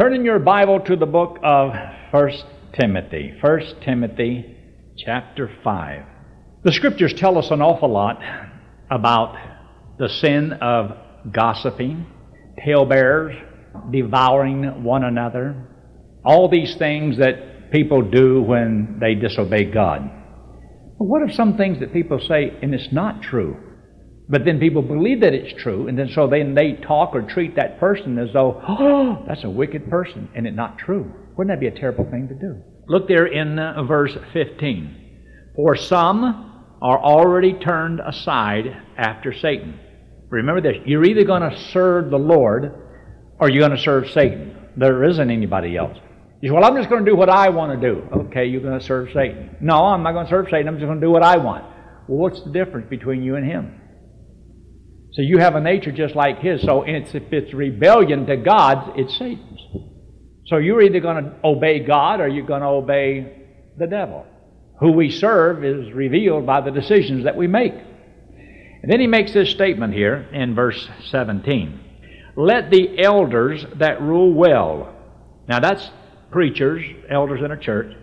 Turn in your Bible to the book of 1 Timothy. 1 Timothy chapter 5. The scriptures tell us an awful lot about the sin of gossiping, talebearers, devouring one another, all these things that people do when they disobey God. But what if some things that people say and it's not true? But then people believe that it's true, and then so then they talk or treat that person as though, oh, that's a wicked person, and it's not true. Wouldn't that be a terrible thing to do? Look there in uh, verse 15. For some are already turned aside after Satan. Remember this you're either going to serve the Lord or you're going to serve Satan. There isn't anybody else. You say, Well, I'm just going to do what I want to do. Okay, you're going to serve Satan. No, I'm not going to serve Satan. I'm just going to do what I want. Well, what's the difference between you and him? So you have a nature just like his. So it's, if it's rebellion to God's, it's Satan's. So you're either going to obey God or you're going to obey the devil. Who we serve is revealed by the decisions that we make. And then he makes this statement here in verse 17 Let the elders that rule well. Now that's preachers, elders in a church.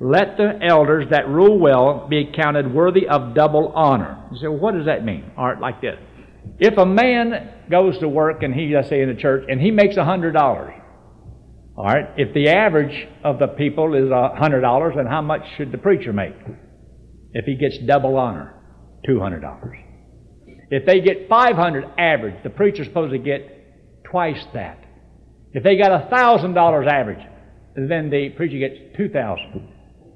Let the elders that rule well be counted worthy of double honor. You say, well, what does that mean? Right, like this. If a man goes to work and he, let's say in a church, and he makes a hundred dollars, all right, if the average of the people is a hundred dollars, then how much should the preacher make? If he gets double honor, two hundred dollars. If they get five hundred average, the preacher's supposed to get twice that. If they got a thousand dollars average, then the preacher gets two thousand.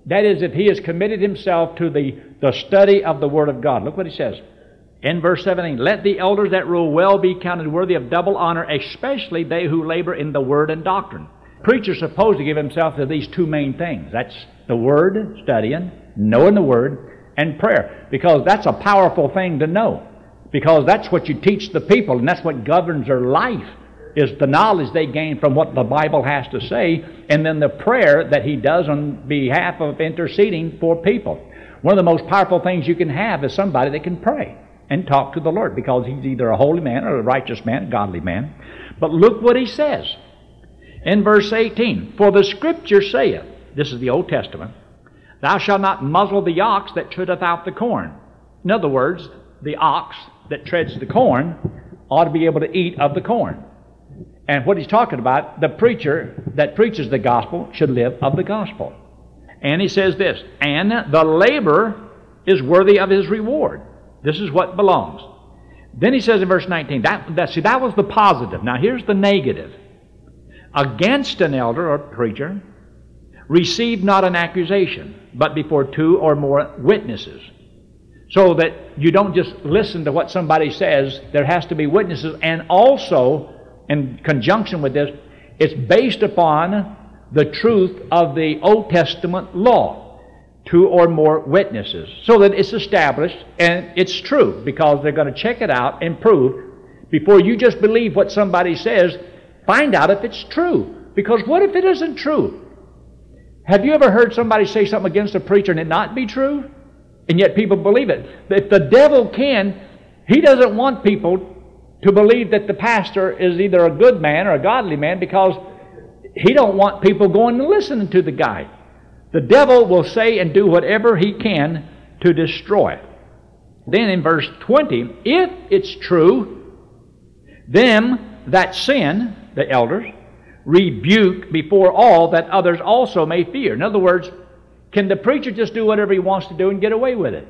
That is, if he has committed himself to the, the study of the Word of God. Look what he says. In verse 17, let the elders that rule well be counted worthy of double honor, especially they who labor in the word and doctrine. Preacher's supposed to give himself to these two main things. That's the word, studying, knowing the word, and prayer. Because that's a powerful thing to know. Because that's what you teach the people, and that's what governs their life, is the knowledge they gain from what the Bible has to say, and then the prayer that he does on behalf of interceding for people. One of the most powerful things you can have is somebody that can pray and talk to the Lord because he's either a holy man or a righteous man, a godly man. But look what he says in verse 18 For the scripture saith, this is the Old Testament, Thou shalt not muzzle the ox that treadeth out the corn. In other words, the ox that treads the corn ought to be able to eat of the corn. And what he's talking about, the preacher that preaches the gospel should live of the gospel. And he says this, and the labor is worthy of his reward. This is what belongs. Then he says in verse 19, that, that, see, that was the positive. Now here's the negative. Against an elder or preacher, receive not an accusation, but before two or more witnesses. So that you don't just listen to what somebody says, there has to be witnesses, and also, in conjunction with this, it's based upon the truth of the Old Testament law two or more witnesses. So that it's established and it's true because they're going to check it out and prove before you just believe what somebody says find out if it's true. Because what if it isn't true? Have you ever heard somebody say something against a preacher and it not be true? And yet people believe it. If the devil can he doesn't want people to believe that the pastor is either a good man or a godly man because he don't want people going and listening to the guy the devil will say and do whatever he can to destroy. it. Then in verse 20, if it's true, them that sin, the elders, rebuke before all that others also may fear. In other words, can the preacher just do whatever he wants to do and get away with it?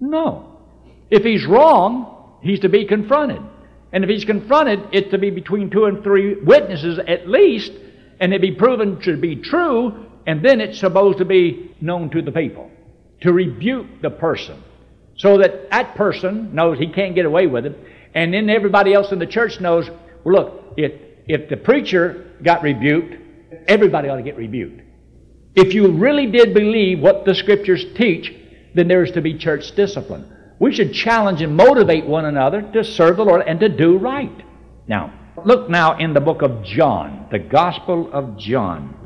No. If he's wrong, he's to be confronted. And if he's confronted, it's to be between two and three witnesses at least, and it be proven to be true, and then it's supposed to be known to the people to rebuke the person so that that person knows he can't get away with it. And then everybody else in the church knows well look if, if the preacher got rebuked everybody ought to get rebuked. If you really did believe what the scriptures teach then there is to be church discipline. We should challenge and motivate one another to serve the lord and to do right. Now look now in the book of john the gospel of john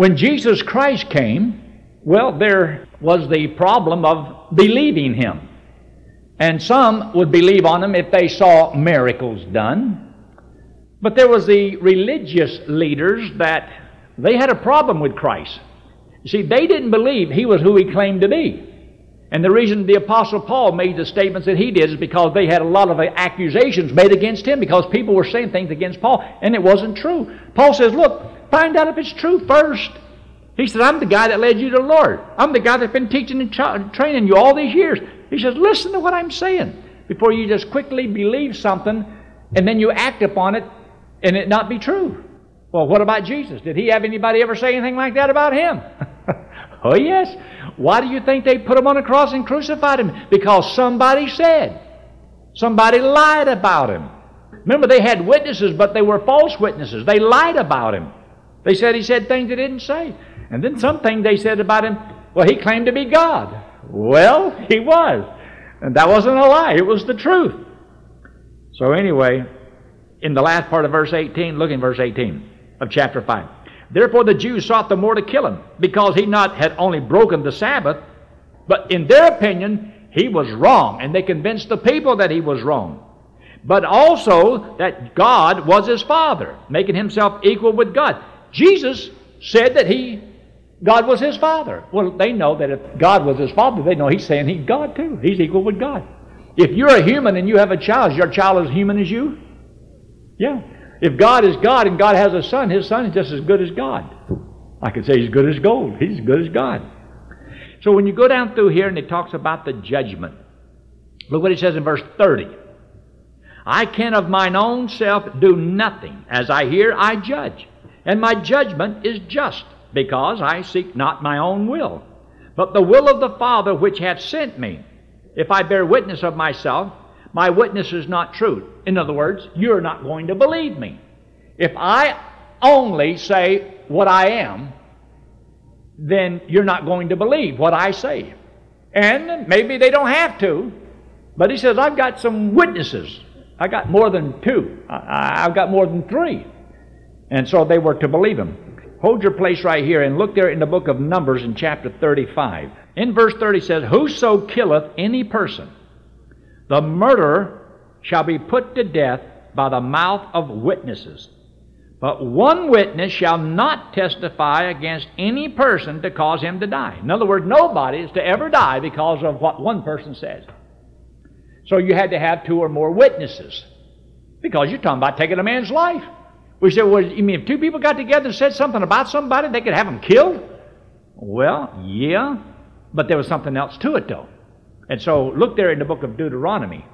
when Jesus Christ came, well, there was the problem of believing him. And some would believe on him if they saw miracles done. But there was the religious leaders that they had a problem with Christ. You see, they didn't believe he was who he claimed to be. And the reason the Apostle Paul made the statements that he did is because they had a lot of accusations made against him because people were saying things against Paul, and it wasn't true. Paul says, Look, find out if it's true first. He said, I'm the guy that led you to the Lord. I'm the guy that's been teaching and tra- training you all these years. He says, Listen to what I'm saying before you just quickly believe something and then you act upon it and it not be true. Well, what about Jesus? Did he have anybody ever say anything like that about him? oh, yes. Why do you think they put him on a cross and crucified him? Because somebody said. Somebody lied about him. Remember, they had witnesses, but they were false witnesses. They lied about him. They said he said things he didn't say. And then something they said about him, well, he claimed to be God. Well, he was. And that wasn't a lie, it was the truth. So, anyway, in the last part of verse 18, look in verse 18 of chapter 5. Therefore the Jews sought the more to kill him, because he not had only broken the Sabbath, but in their opinion he was wrong, and they convinced the people that he was wrong. But also that God was his father, making himself equal with God. Jesus said that he God was his father. Well, they know that if God was his father, they know he's saying he's God too. He's equal with God. If you're a human and you have a child, is your child as human as you? Yeah. If God is God and God has a son, his son is just as good as God. I could say he's good as gold. He's as good as God. So when you go down through here and it talks about the judgment, look what it says in verse 30. I can of mine own self do nothing. As I hear, I judge. And my judgment is just, because I seek not my own will, but the will of the Father which hath sent me. If I bear witness of myself, my witness is not true. In other words, you're not going to believe me. If I only say what I am, then you're not going to believe what I say. And maybe they don't have to, but he says, I've got some witnesses. I got more than two. I, have got more than three. And so they were to believe him. Hold your place right here and look there in the book of Numbers in chapter 35. In verse 30 says, Whoso killeth any person the murderer shall be put to death by the mouth of witnesses. But one witness shall not testify against any person to cause him to die. In other words, nobody is to ever die because of what one person says. So you had to have two or more witnesses because you're talking about taking a man's life. We said, well, you mean if two people got together and said something about somebody, they could have them killed? Well, yeah, but there was something else to it, though. And so look there in the book of Deuteronomy.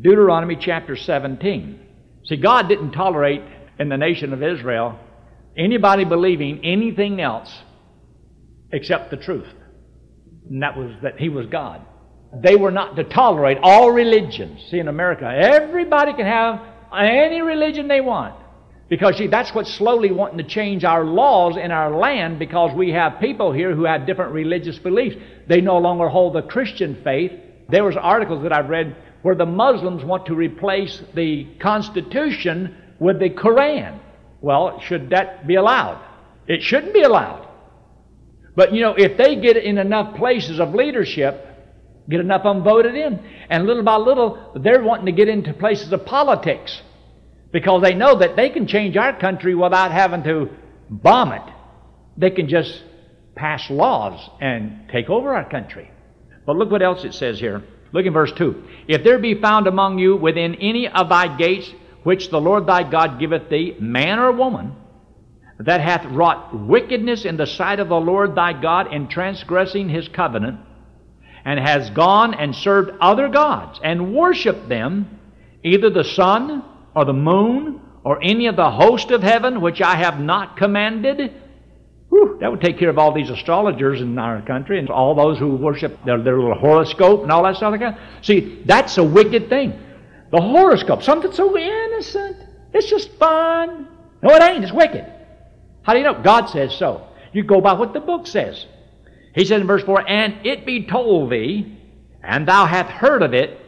Deuteronomy chapter 17. See, God didn't tolerate in the nation of Israel anybody believing anything else except the truth. And that was that He was God. They were not to tolerate all religions. See, in America, everybody can have any religion they want. Because, see, that's what's slowly wanting to change our laws in our land because we have people here who have different religious beliefs. They no longer hold the Christian faith. There was articles that I've read where the Muslims want to replace the Constitution with the Koran. Well, should that be allowed? It shouldn't be allowed. But, you know, if they get in enough places of leadership, get enough of them voted in, and little by little, they're wanting to get into places of politics because they know that they can change our country without having to bomb it. They can just pass laws and take over our country. But look what else it says here. Look in verse 2. If there be found among you within any of thy gates which the Lord thy God giveth thee, man or woman, that hath wrought wickedness in the sight of the Lord thy God in transgressing his covenant, and has gone and served other gods, and worshipped them, either the sun, or the moon or any of the host of heaven which I have not commanded? Whew, that would take care of all these astrologers in our country and all those who worship their, their little horoscope and all that stuff like that. See, that's a wicked thing. The horoscope, something so innocent. It's just fun. No, it ain't. It's wicked. How do you know? God says so. You go by what the book says. He says in verse 4 And it be told thee, and thou hast heard of it,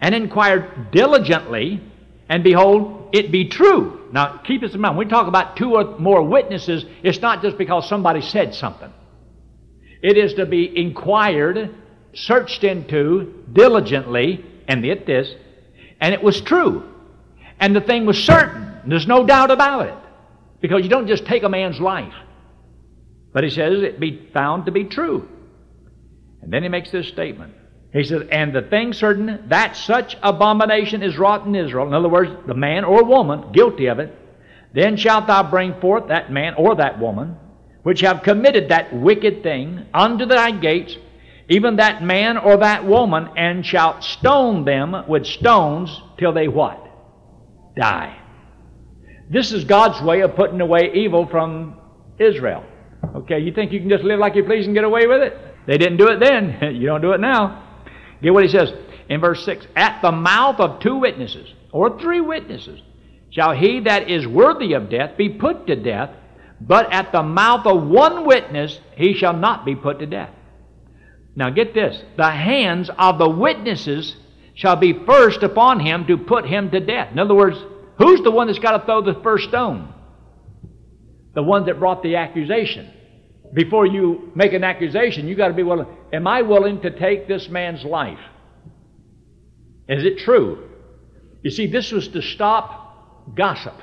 and inquired diligently, and behold, it be true. Now, keep this in mind. When we talk about two or more witnesses, it's not just because somebody said something. It is to be inquired, searched into diligently, and it this, and it was true. And the thing was certain. There's no doubt about it. Because you don't just take a man's life. But he says it be found to be true. And then he makes this statement. He says, And the thing certain that such abomination is wrought in Israel, in other words, the man or woman guilty of it, then shalt thou bring forth that man or that woman, which have committed that wicked thing, unto thy gates, even that man or that woman, and shalt stone them with stones till they what? Die. This is God's way of putting away evil from Israel. Okay, you think you can just live like you please and get away with it? They didn't do it then. you don't do it now. Get what he says in verse 6 At the mouth of two witnesses, or three witnesses, shall he that is worthy of death be put to death, but at the mouth of one witness he shall not be put to death. Now get this the hands of the witnesses shall be first upon him to put him to death. In other words, who's the one that's got to throw the first stone? The one that brought the accusation. Before you make an accusation, you got to be willing. Am I willing to take this man's life? Is it true? You see, this was to stop gossip.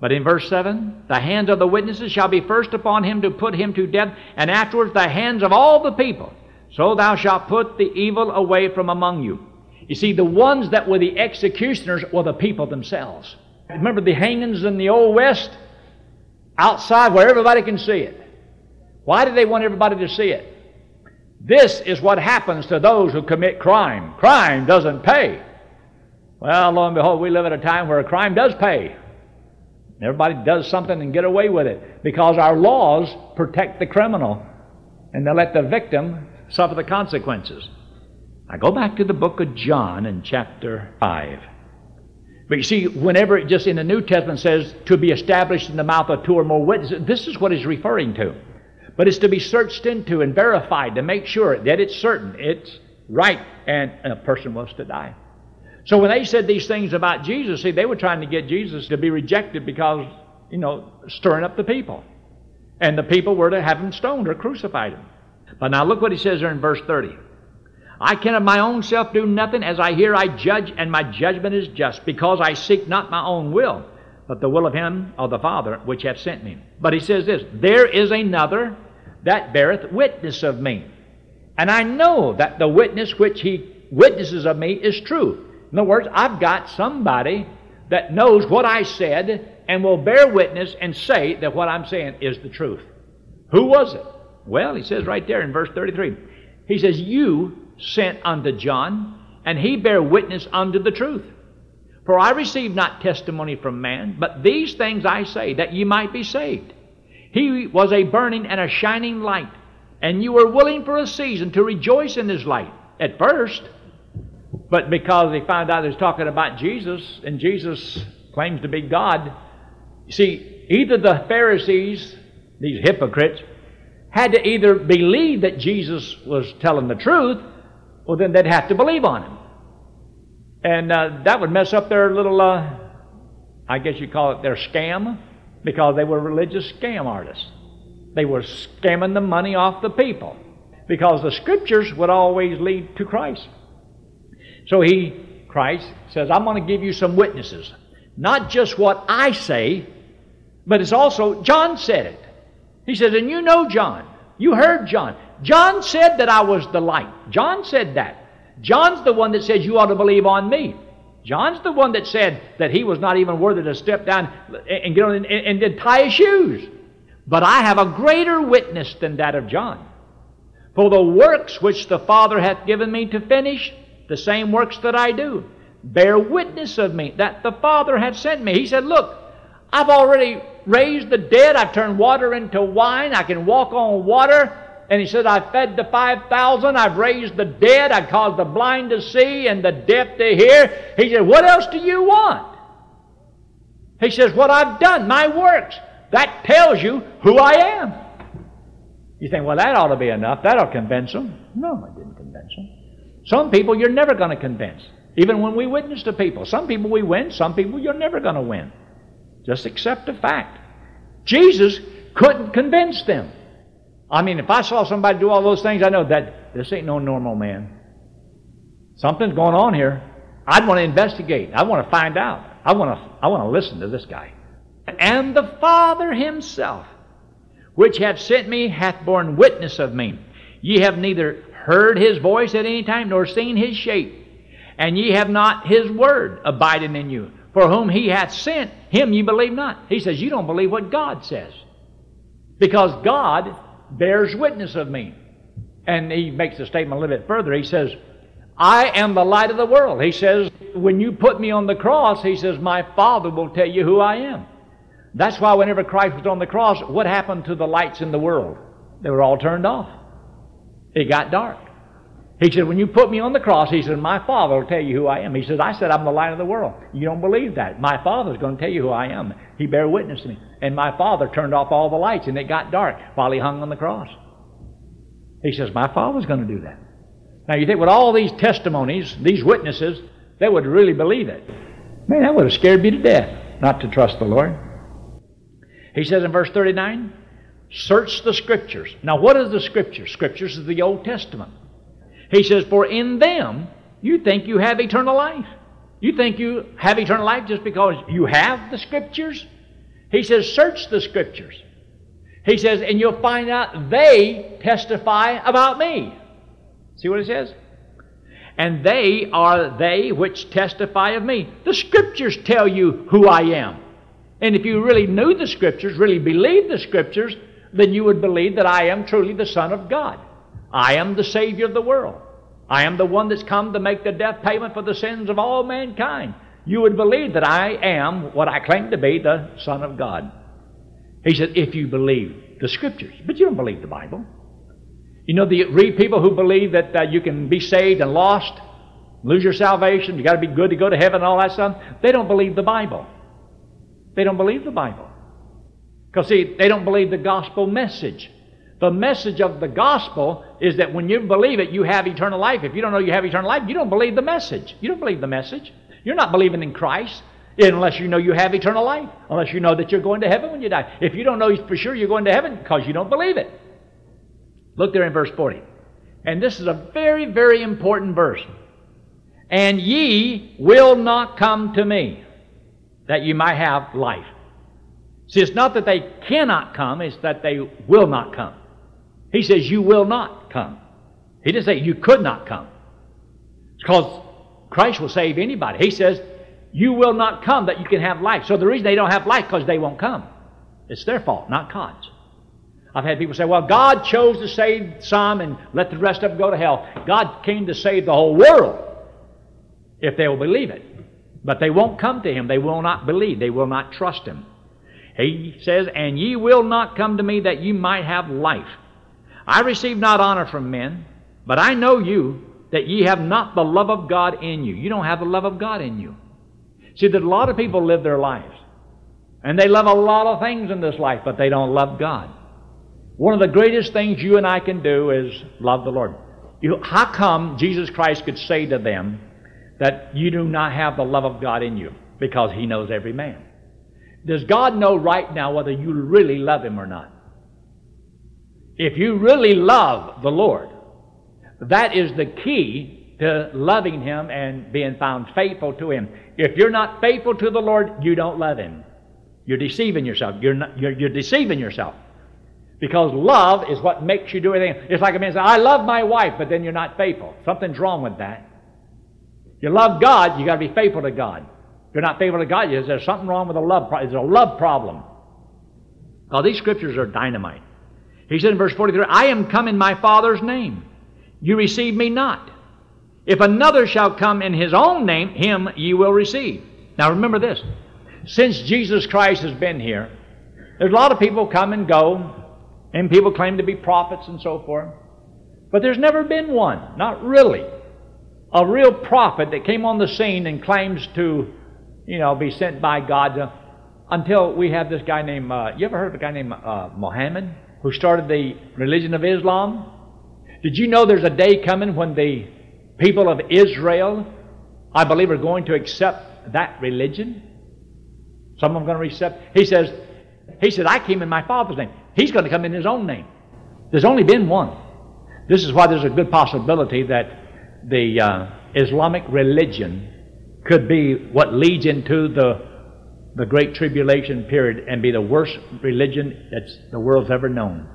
But in verse 7, the hands of the witnesses shall be first upon him to put him to death, and afterwards the hands of all the people. So thou shalt put the evil away from among you. You see, the ones that were the executioners were the people themselves. Remember the hangings in the Old West? Outside where everybody can see it. Why do they want everybody to see it? This is what happens to those who commit crime. Crime doesn't pay. Well, lo and behold, we live at a time where crime does pay. Everybody does something and get away with it because our laws protect the criminal and they let the victim suffer the consequences. I go back to the book of John in chapter 5. But you see, whenever it just in the New Testament says to be established in the mouth of two or more witnesses, this is what he's referring to. But it's to be searched into and verified to make sure that it's certain, it's right, and a person was to die. So when they said these things about Jesus, see, they were trying to get Jesus to be rejected because, you know, stirring up the people. And the people were to have him stoned or crucified him. But now look what he says there in verse 30. I can of my own self do nothing. As I hear, I judge, and my judgment is just, because I seek not my own will, but the will of him of the Father which hath sent me. But he says this There is another that beareth witness of me. And I know that the witness which he witnesses of me is true. In other words, I've got somebody that knows what I said and will bear witness and say that what I'm saying is the truth. Who was it? Well, he says right there in verse 33. He says, You sent unto John, and he bare witness unto the truth. For I received not testimony from man, but these things I say, that ye might be saved. He was a burning and a shining light, and you were willing for a season to rejoice in his light at first. But because they found out he's talking about Jesus, and Jesus claims to be God, you see, either the Pharisees, these hypocrites, had to either believe that Jesus was telling the truth, or then they'd have to believe on him. And uh, that would mess up their little, uh, I guess you call it their scam, because they were religious scam artists. They were scamming the money off the people, because the scriptures would always lead to Christ. So he, Christ, says, I'm going to give you some witnesses. Not just what I say, but it's also, John said it. He says, and you know John. You heard John. John said that I was the light. John said that. John's the one that says you ought to believe on me. John's the one that said that he was not even worthy to step down and get on and, and, and tie his shoes. But I have a greater witness than that of John. For the works which the Father hath given me to finish, the same works that I do, bear witness of me that the Father hath sent me. He said, Look, I've already raised the dead. I've turned water into wine. I can walk on water. And he said, I fed the 5,000. I've raised the dead. I caused the blind to see and the deaf to hear. He said, What else do you want? He says, What I've done, my works. That tells you who I am. You think, well, that ought to be enough. That'll convince them. No, it didn't convince them. Some people you're never going to convince. Even when we witness to people. Some people we win, some people you're never going to win. Just accept the fact. Jesus couldn't convince them. I mean, if I saw somebody do all those things, I know that this ain't no normal man. Something's going on here. I'd want to investigate. I want to find out. I want to I want to listen to this guy. And the Father himself, which hath sent me, hath borne witness of me. Ye have neither heard his voice at any time, nor seen his shape. And ye have not his word abiding in you. For whom he hath sent, him ye believe not. He says, You don't believe what God says. Because God bears witness of me. And he makes the statement a little bit further. He says, I am the light of the world. He says, when you put me on the cross, he says, my Father will tell you who I am. That's why whenever Christ was on the cross, what happened to the lights in the world? They were all turned off. It got dark. He said, when you put me on the cross, he said, my Father will tell you who I am. He says, I said I'm the light of the world. You don't believe that. My Father's going to tell you who I am. He bear witness to me. And my Father turned off all the lights, and it got dark while he hung on the cross. He says, my Father's going to do that. Now you think with all these testimonies, these witnesses, they would really believe it. Man, that would have scared me to death not to trust the Lord. He says in verse 39, search the scriptures. Now what is the scriptures? Scriptures is the Old Testament. He says, for in them you think you have eternal life. You think you have eternal life just because you have the scriptures? He says, search the scriptures. He says, and you'll find out they testify about me. See what it says? And they are they which testify of me. The scriptures tell you who I am. And if you really knew the scriptures, really believed the scriptures, then you would believe that I am truly the Son of God. I am the Savior of the world. I am the one that's come to make the death payment for the sins of all mankind. You would believe that I am what I claim to be, the Son of God. He said, if you believe the Scriptures. But you don't believe the Bible. You know, the read people who believe that uh, you can be saved and lost, lose your salvation, you got to be good to go to heaven and all that stuff. They don't believe the Bible. They don't believe the Bible. Because, see, they don't believe the gospel message. The message of the gospel is that when you believe it, you have eternal life. If you don't know you have eternal life, you don't believe the message. You don't believe the message. You're not believing in Christ unless you know you have eternal life, unless you know that you're going to heaven when you die. If you don't know for sure you're going to heaven because you don't believe it. Look there in verse 40. And this is a very, very important verse. And ye will not come to me that you might have life. See, it's not that they cannot come, it's that they will not come. He says, You will not come. He didn't say you could not come. Because Christ will save anybody. He says, You will not come that you can have life. So the reason they don't have life because they won't come. It's their fault, not God's. I've had people say, well, God chose to save some and let the rest of them go to hell. God came to save the whole world if they will believe it. But they won't come to Him. They will not believe. They will not trust Him. He says, And ye will not come to me that you might have life. I receive not honor from men, but I know you that ye have not the love of God in you. You don't have the love of God in you. See, that a lot of people live their lives, and they love a lot of things in this life, but they don't love God. One of the greatest things you and I can do is love the Lord. You, how come Jesus Christ could say to them that you do not have the love of God in you? Because He knows every man. Does God know right now whether you really love Him or not? If you really love the Lord, that is the key to loving Him and being found faithful to Him. If you're not faithful to the Lord, you don't love Him. You're deceiving yourself. You're, not, you're, you're deceiving yourself. Because love is what makes you do anything. It's like a man saying, I love my wife, but then you're not faithful. Something's wrong with that. You love God, you got to be faithful to God. If you're not faithful to God, there's something wrong with the love. There's a love problem. Now, these scriptures are dynamite. He said in verse 43, I am come in my Father's name. You receive me not. If another shall come in his own name, him ye will receive. Now remember this. Since Jesus Christ has been here, there's a lot of people come and go and people claim to be prophets and so forth. But there's never been one, not really, a real prophet that came on the scene and claims to, you know, be sent by God to, until we have this guy named, uh, you ever heard of a guy named uh, Muhammad who started the religion of Islam? Did you know there's a day coming when the people of Israel, I believe, are going to accept that religion? Some of them are going to accept. He says, he said, I came in my Father's name. He's going to come in his own name. There's only been one. This is why there's a good possibility that the uh, Islamic religion could be what leads into the, the Great Tribulation period and be the worst religion that the world's ever known.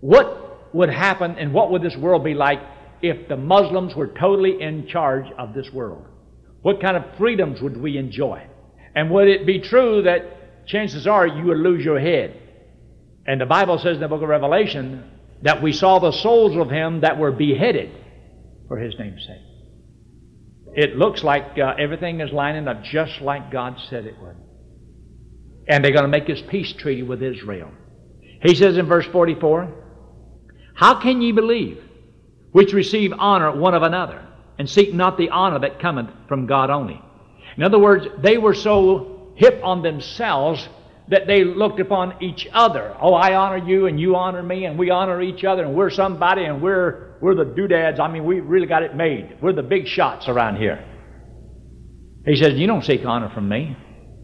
What would happen and what would this world be like if the Muslims were totally in charge of this world? What kind of freedoms would we enjoy? And would it be true that chances are you would lose your head? And the Bible says in the book of Revelation that we saw the souls of him that were beheaded for his name's sake. It looks like uh, everything is lining up just like God said it would. And they're going to make this peace treaty with Israel. He says in verse 44, How can ye believe, which receive honor one of another, and seek not the honor that cometh from God only? In other words, they were so hip on themselves that they looked upon each other. Oh, I honor you and you honor me and we honor each other and we're somebody and we're, we're the doodads. I mean, we really got it made. We're the big shots around here. He says, You don't seek honor from me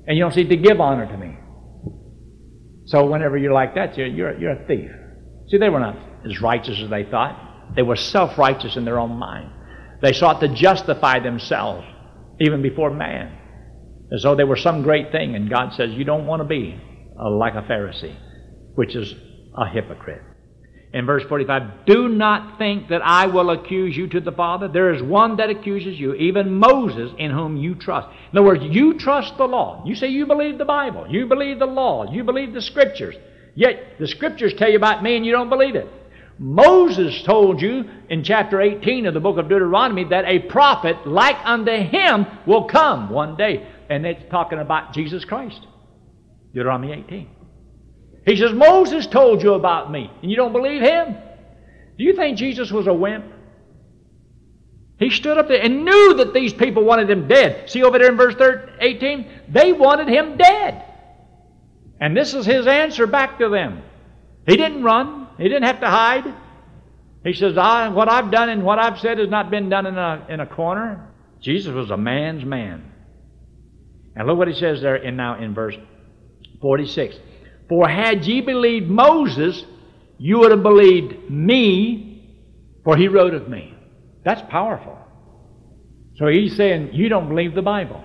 and you don't seek to give honor to me. So whenever you're like that, you're, you're, you're a thief. See, they were not as righteous as they thought. They were self righteous in their own mind. They sought to justify themselves even before man as though they were some great thing. And God says, You don't want to be uh, like a Pharisee, which is a hypocrite. In verse 45, do not think that I will accuse you to the Father. There is one that accuses you, even Moses, in whom you trust. In other words, you trust the law. You say you believe the Bible, you believe the law, you believe the Scriptures. Yet the Scriptures tell you about me and you don't believe it. Moses told you in chapter 18 of the book of Deuteronomy that a prophet like unto him will come one day and it's talking about Jesus Christ. Deuteronomy 18. He says, Moses told you about me, and you don't believe him? Do you think Jesus was a wimp? He stood up there and knew that these people wanted him dead. See over there in verse 18? They wanted him dead. And this is his answer back to them. He didn't run, he didn't have to hide. He says, I, What I've done and what I've said has not been done in a, in a corner. Jesus was a man's man. And look what he says there in now in verse 46. For had ye believed Moses, you would have believed me, for he wrote of me. That's powerful. So he's saying, You don't believe the Bible.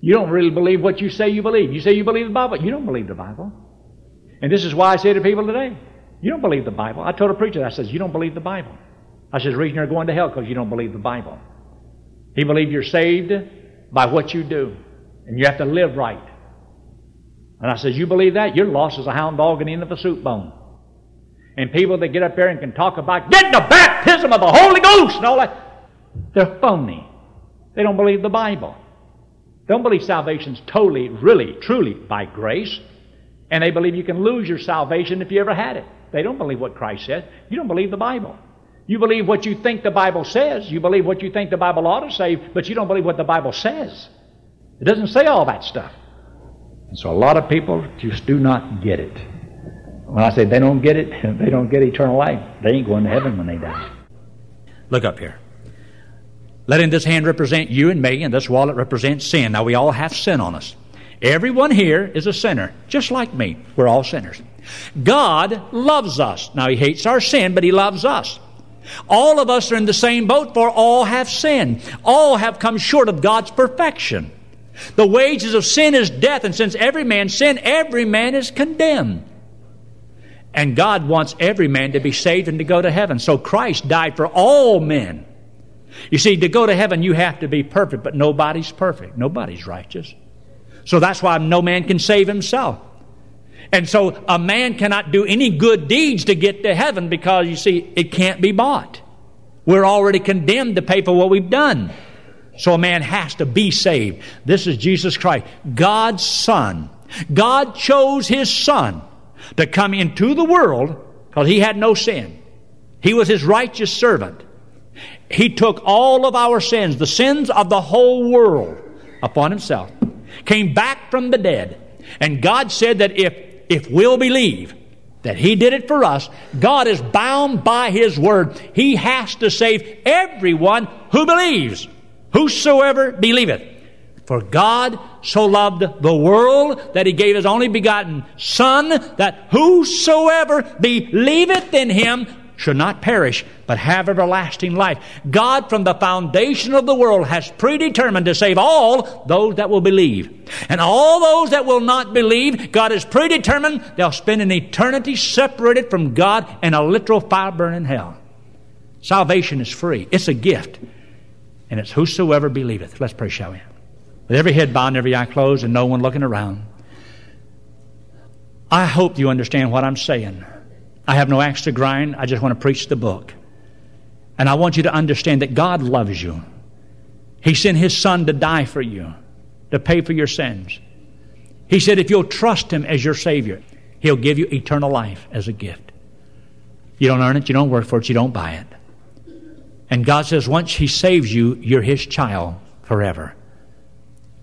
You don't really believe what you say you believe. You say you believe the Bible, you don't believe the Bible. And this is why I say to people today, You don't believe the Bible. I told a preacher, I says, You don't believe the Bible. I says, The reason you're going to hell because you don't believe the Bible. He believed you're saved by what you do. And you have to live right. And I says, You believe that? You're lost as a hound dog at the end of a soup bone. And people that get up there and can talk about getting the baptism of the Holy Ghost and all that, they're phony. They don't believe the Bible. They don't believe salvation's totally, really, truly by grace. And they believe you can lose your salvation if you ever had it. They don't believe what Christ said. You don't believe the Bible. You believe what you think the Bible says. You believe what you think the Bible ought to say, but you don't believe what the Bible says. It doesn't say all that stuff. And so a lot of people just do not get it. When I say they don't get it, they don't get eternal life. They ain't going to heaven when they die. Look up here. Letting this hand represent you and me, and this wallet represents sin. Now, we all have sin on us. Everyone here is a sinner, just like me. We're all sinners. God loves us. Now, He hates our sin, but He loves us. All of us are in the same boat, for all have sinned. All have come short of God's perfection. The wages of sin is death, and since every man sinned, every man is condemned. And God wants every man to be saved and to go to heaven. So Christ died for all men. You see, to go to heaven, you have to be perfect, but nobody's perfect. Nobody's righteous. So that's why no man can save himself. And so a man cannot do any good deeds to get to heaven because, you see, it can't be bought. We're already condemned to pay for what we've done. So a man has to be saved. This is Jesus Christ, God's Son. God chose His Son to come into the world because He had no sin. He was His righteous servant. He took all of our sins, the sins of the whole world, upon Himself, came back from the dead. And God said that if, if we'll believe, that He did it for us. God is bound by His Word. He has to save everyone who believes. Whosoever believeth. For God so loved the world that he gave his only begotten Son, that whosoever believeth in him should not perish, but have everlasting life. God, from the foundation of the world, has predetermined to save all those that will believe. And all those that will not believe, God has predetermined they'll spend an eternity separated from God in a literal fire burning hell. Salvation is free, it's a gift. And it's whosoever believeth. Let's pray, shall we? With every head bowed and every eye closed and no one looking around. I hope you understand what I'm saying. I have no axe to grind. I just want to preach the book. And I want you to understand that God loves you. He sent His Son to die for you, to pay for your sins. He said, if you'll trust Him as your Savior, He'll give you eternal life as a gift. You don't earn it, you don't work for it, you don't buy it. And God says, once He saves you, you're His child forever.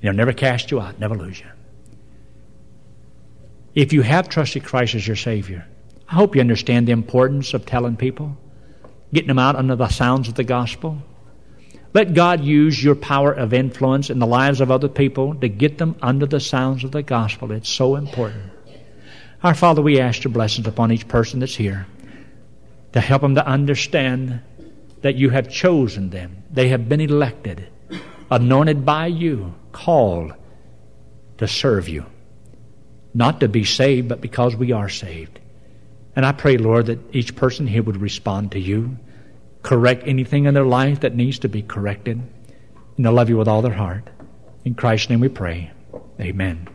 He'll never cast you out, never lose you. If you have trusted Christ as your Savior, I hope you understand the importance of telling people, getting them out under the sounds of the gospel. Let God use your power of influence in the lives of other people to get them under the sounds of the gospel. It's so important. Our Father, we ask your blessings upon each person that's here to help them to understand that you have chosen them. They have been elected, anointed by you, called to serve you. Not to be saved, but because we are saved. And I pray, Lord, that each person here would respond to you, correct anything in their life that needs to be corrected, and they'll love you with all their heart. In Christ's name we pray. Amen.